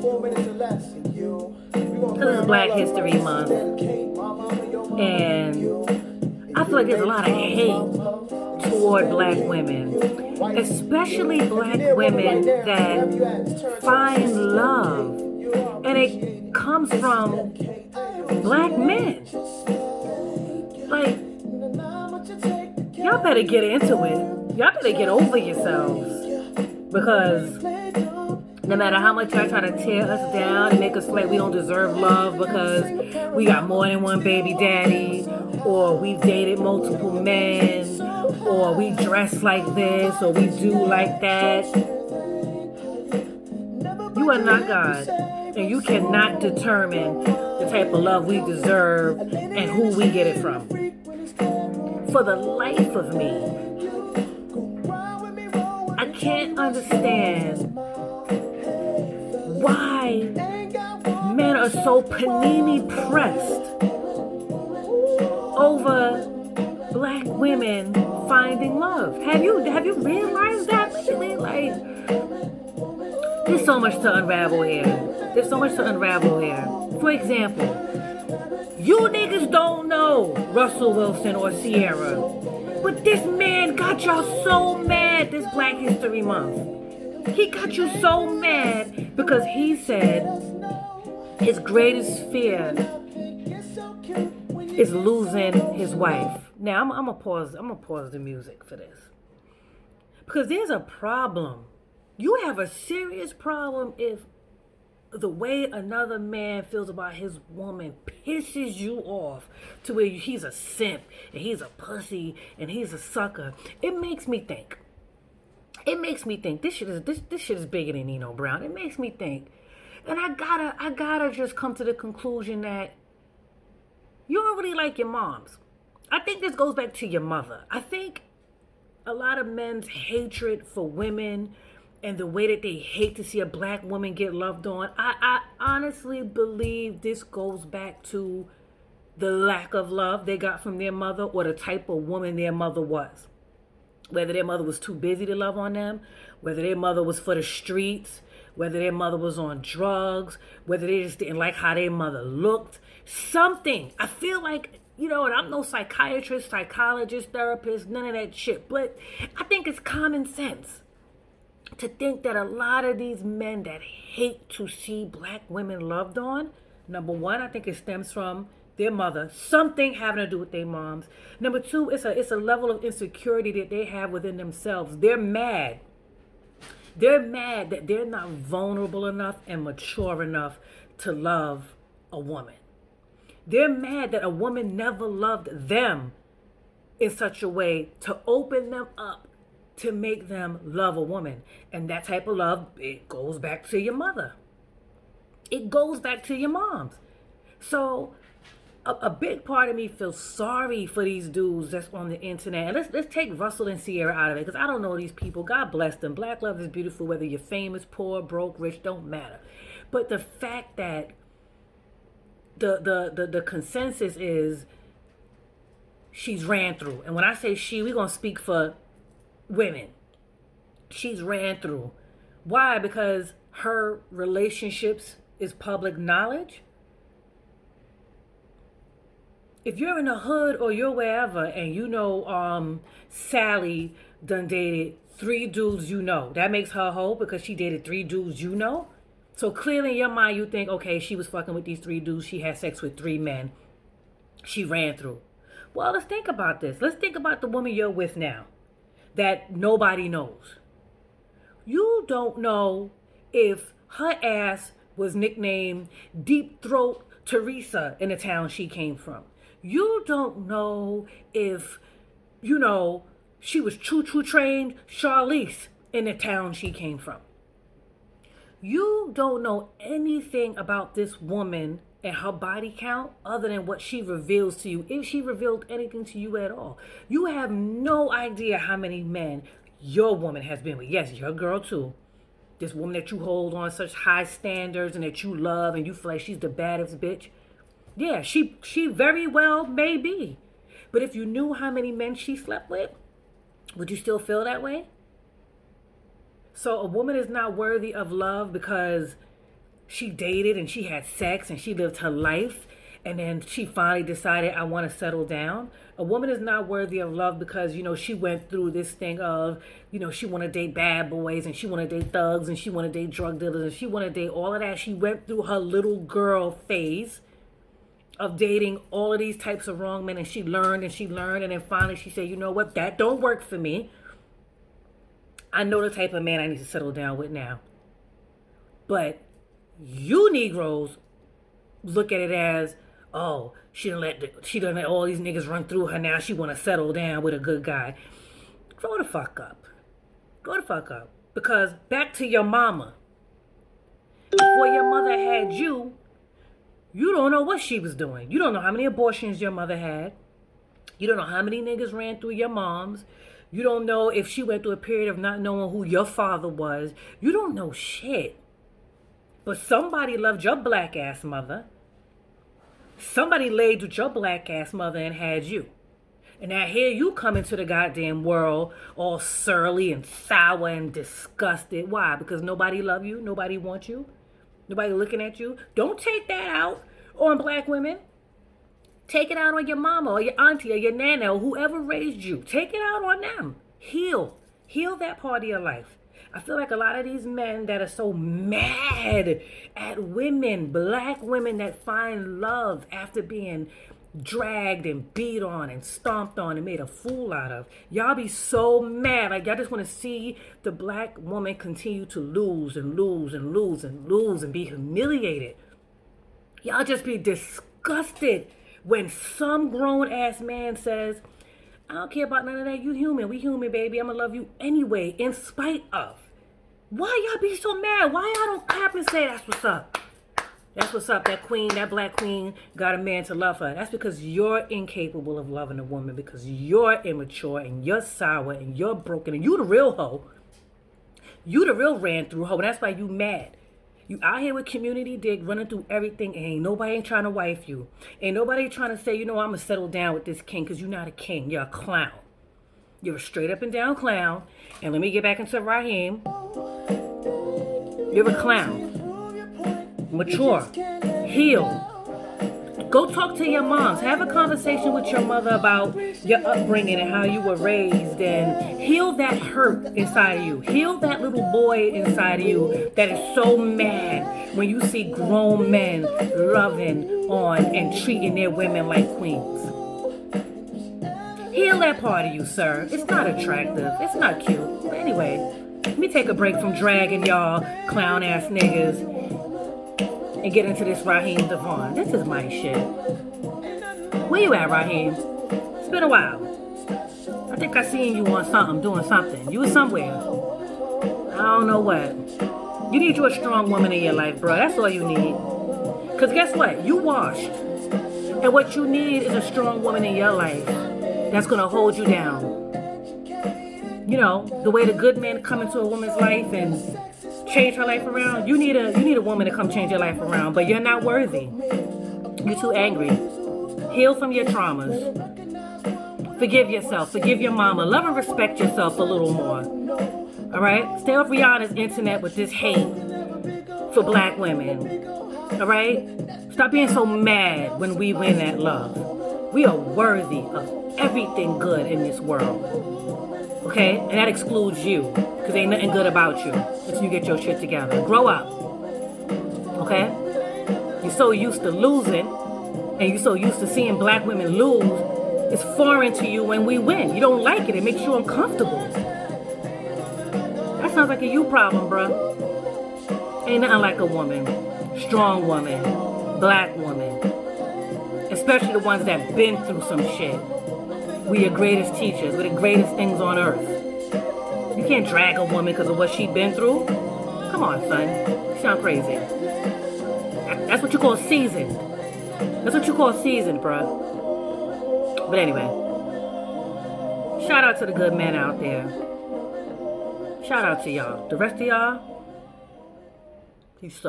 This is Black History Month. And I feel like there's a lot of hate toward black women, especially black women that find love. And it comes from black men. Like, y'all better get into it. Y'all better get over yourselves. Because no matter how much y'all try to tear us down and make us like we don't deserve love because we got more than one baby daddy, or we've dated multiple men, or we dress like this, or we do like that. You are not God, and you cannot determine the type of love we deserve and who we get it from. For the life of me, I can't understand so panini pressed over black women finding love. Have you have you realized that lately? Like there's so much to unravel here. There's so much to unravel here. For example, you niggas don't know Russell Wilson or Ciara. But this man got y'all so mad this Black History Month. He got you so mad because he said his greatest fear is losing his wife. Now I'm, I'm gonna pause. I'm gonna pause the music for this because there's a problem. You have a serious problem if the way another man feels about his woman pisses you off to where he's a simp and he's a pussy and he's a sucker. It makes me think it makes me think this shit is this this shit is bigger than Nino Brown. It makes me think, and I gotta I gotta just come to the conclusion that you don't really like your moms. I think this goes back to your mother. I think a lot of men's hatred for women and the way that they hate to see a black woman get loved on. I, I honestly believe this goes back to the lack of love they got from their mother or the type of woman their mother was whether their mother was too busy to love on them, whether their mother was for the streets, whether their mother was on drugs, whether they just didn't like how their mother looked. Something. I feel like, you know, and I'm no psychiatrist, psychologist, therapist, none of that shit, but I think it's common sense to think that a lot of these men that hate to see black women loved on, number one, I think it stems from their mother, something having to do with their moms. Number two, it's a it's a level of insecurity that they have within themselves. They're mad. They're mad that they're not vulnerable enough and mature enough to love a woman. They're mad that a woman never loved them in such a way to open them up to make them love a woman. And that type of love, it goes back to your mother. It goes back to your moms. So a, a, big part of me feels sorry for these dudes that's on the internet. And let's let's take Russell and Ciara out of it because I don't know these people. God bless them. Black love is beautiful, whether you're famous, poor, broke, rich, don't matter. But the fact that the the the, the consensus is she's ran through, and when I say she, we're gonna speak for women. She's ran through. Why? Because her relationships is public knowledge if you're in the hood or you're wherever and you know um Sally done dated three dudes you know, that makes her whole because she dated three dudes you know. So clearly in your mind you think, okay, she was fucking with these three dudes, she had sex with three men. She ran through. Well, let's think about this. Let's think about the woman you're with now that nobody knows. You don't know if her ass was nicknamed Deep Throat Teresa in the town she came from. You don't know if, you know, she was choo choo trained Charlize in the town she came from. You don't know anything about this woman and her body count other than what she reveals to you, if she revealed anything to you at all. You have no idea how many men your woman has been with. Yes, your girl too. This woman that you hold on such high standards and that you love and you feel like she's the baddest bitch. Yeah, she she very well may be. But if you knew how many men she slept with, would you still feel that way? So a woman is not worthy of love because she dated and she had sex and she lived her life and then she finally decided I want to settle down. A woman is not worthy of love because you know she went through this thing of you know she want to date bad boys and she want to date thugs and she want to date drug dealers and she want to date all of that. She went through her little girl phase of dating all of these types of wrong men and she learned and she learned and then finally she said, "You know what? That don't work for me. I know the type of man I need to settle down with now." But you Negroes look at it as oh, she done let the, she done let all these niggas run through her. Now she want to settle down with a good guy. Grow the fuck up. Grow the fuck up. Because back to your mama. Before your mother had you, you don't know what she was doing. You don't know how many abortions your mother had. You don't know how many niggas ran through your mom's. You don't know if she went through a period of not knowing who your father was. You don't know shit. But somebody loved your black ass mother. Somebody laid with your black ass mother and had you. And now here you come into the goddamn world all surly and sour and disgusted. Why? Because nobody love you, nobody wants you, nobody looking at you. Don't take that out on black women. Take it out on your mama or your auntie or your nana or whoever raised you. Take it out on them. Heal. Heal that part of your life. I feel like a lot of these men that are so mad at women, black women that find love after being dragged and beat on and stomped on and made a fool out of. Y'all be so mad. Like y'all just want to see the black woman continue to lose and lose and lose and lose and be humiliated. Y'all just be disgusted when some grown ass man says, I don't care about none of that. You human. We human, baby. I'm gonna love you anyway, in spite of. Why y'all be so mad? Why y'all don't clap and say that's what's up? That's what's up. That queen, that black queen, got a man to love her. That's because you're incapable of loving a woman because you're immature and you're sour and you're broken and you the real hoe. You the real ran through hoe. And that's why you mad. You out here with community dick running through everything and ain't nobody ain't trying to wife you. Ain't nobody trying to say, you know, I'm gonna settle down with this king because you're not a king. You're a clown. You're a straight up and down clown. And let me get back into Raheem. You're a clown. Mature. Heal. Go talk to your moms. Have a conversation with your mother about your upbringing and how you were raised and heal that hurt inside of you. Heal that little boy inside of you that is so mad when you see grown men loving on and treating their women like queens. Heal that part of you, sir. It's not attractive. It's not cute. But anyway, let me take a break from dragging y'all clown ass niggas and get into this Raheem DeVaughn. This is my shit. Where you at, Raheem? It's been a while. I think I seen you on something, doing something. You was somewhere. I don't know what. You need you a strong woman in your life, bro. That's all you need. Cause guess what? You washed. And what you need is a strong woman in your life that's gonna hold you down. You know, the way the good men come into a woman's life and change her life around, you need a you need a woman to come change your life around, but you're not worthy. You're too angry. Heal from your traumas. Forgive yourself. Forgive your mama. Love and respect yourself a little more. All right? Stay off Rihanna's internet with this hate for black women. All right? Stop being so mad when we win that love. We are worthy of everything good in this world. Okay? And that excludes you. Because ain't nothing good about you until you get your shit together. Grow up. Okay? You're so used to losing and you're so used to seeing black women lose. It's foreign to you when we win. You don't like it. It makes you uncomfortable. That sounds like a you problem, bruh. Ain't nothing like a woman. Strong woman. Black woman. Especially the ones that been through some shit. We your greatest teachers. We're the greatest things on earth. You can't drag a woman because of what she's been through. Come on, son. You sound crazy. That's what you call seasoned. That's what you call seasoned, bruh. But anyway, shout out to the good men out there. Shout out to y'all. The rest of y'all, you suck.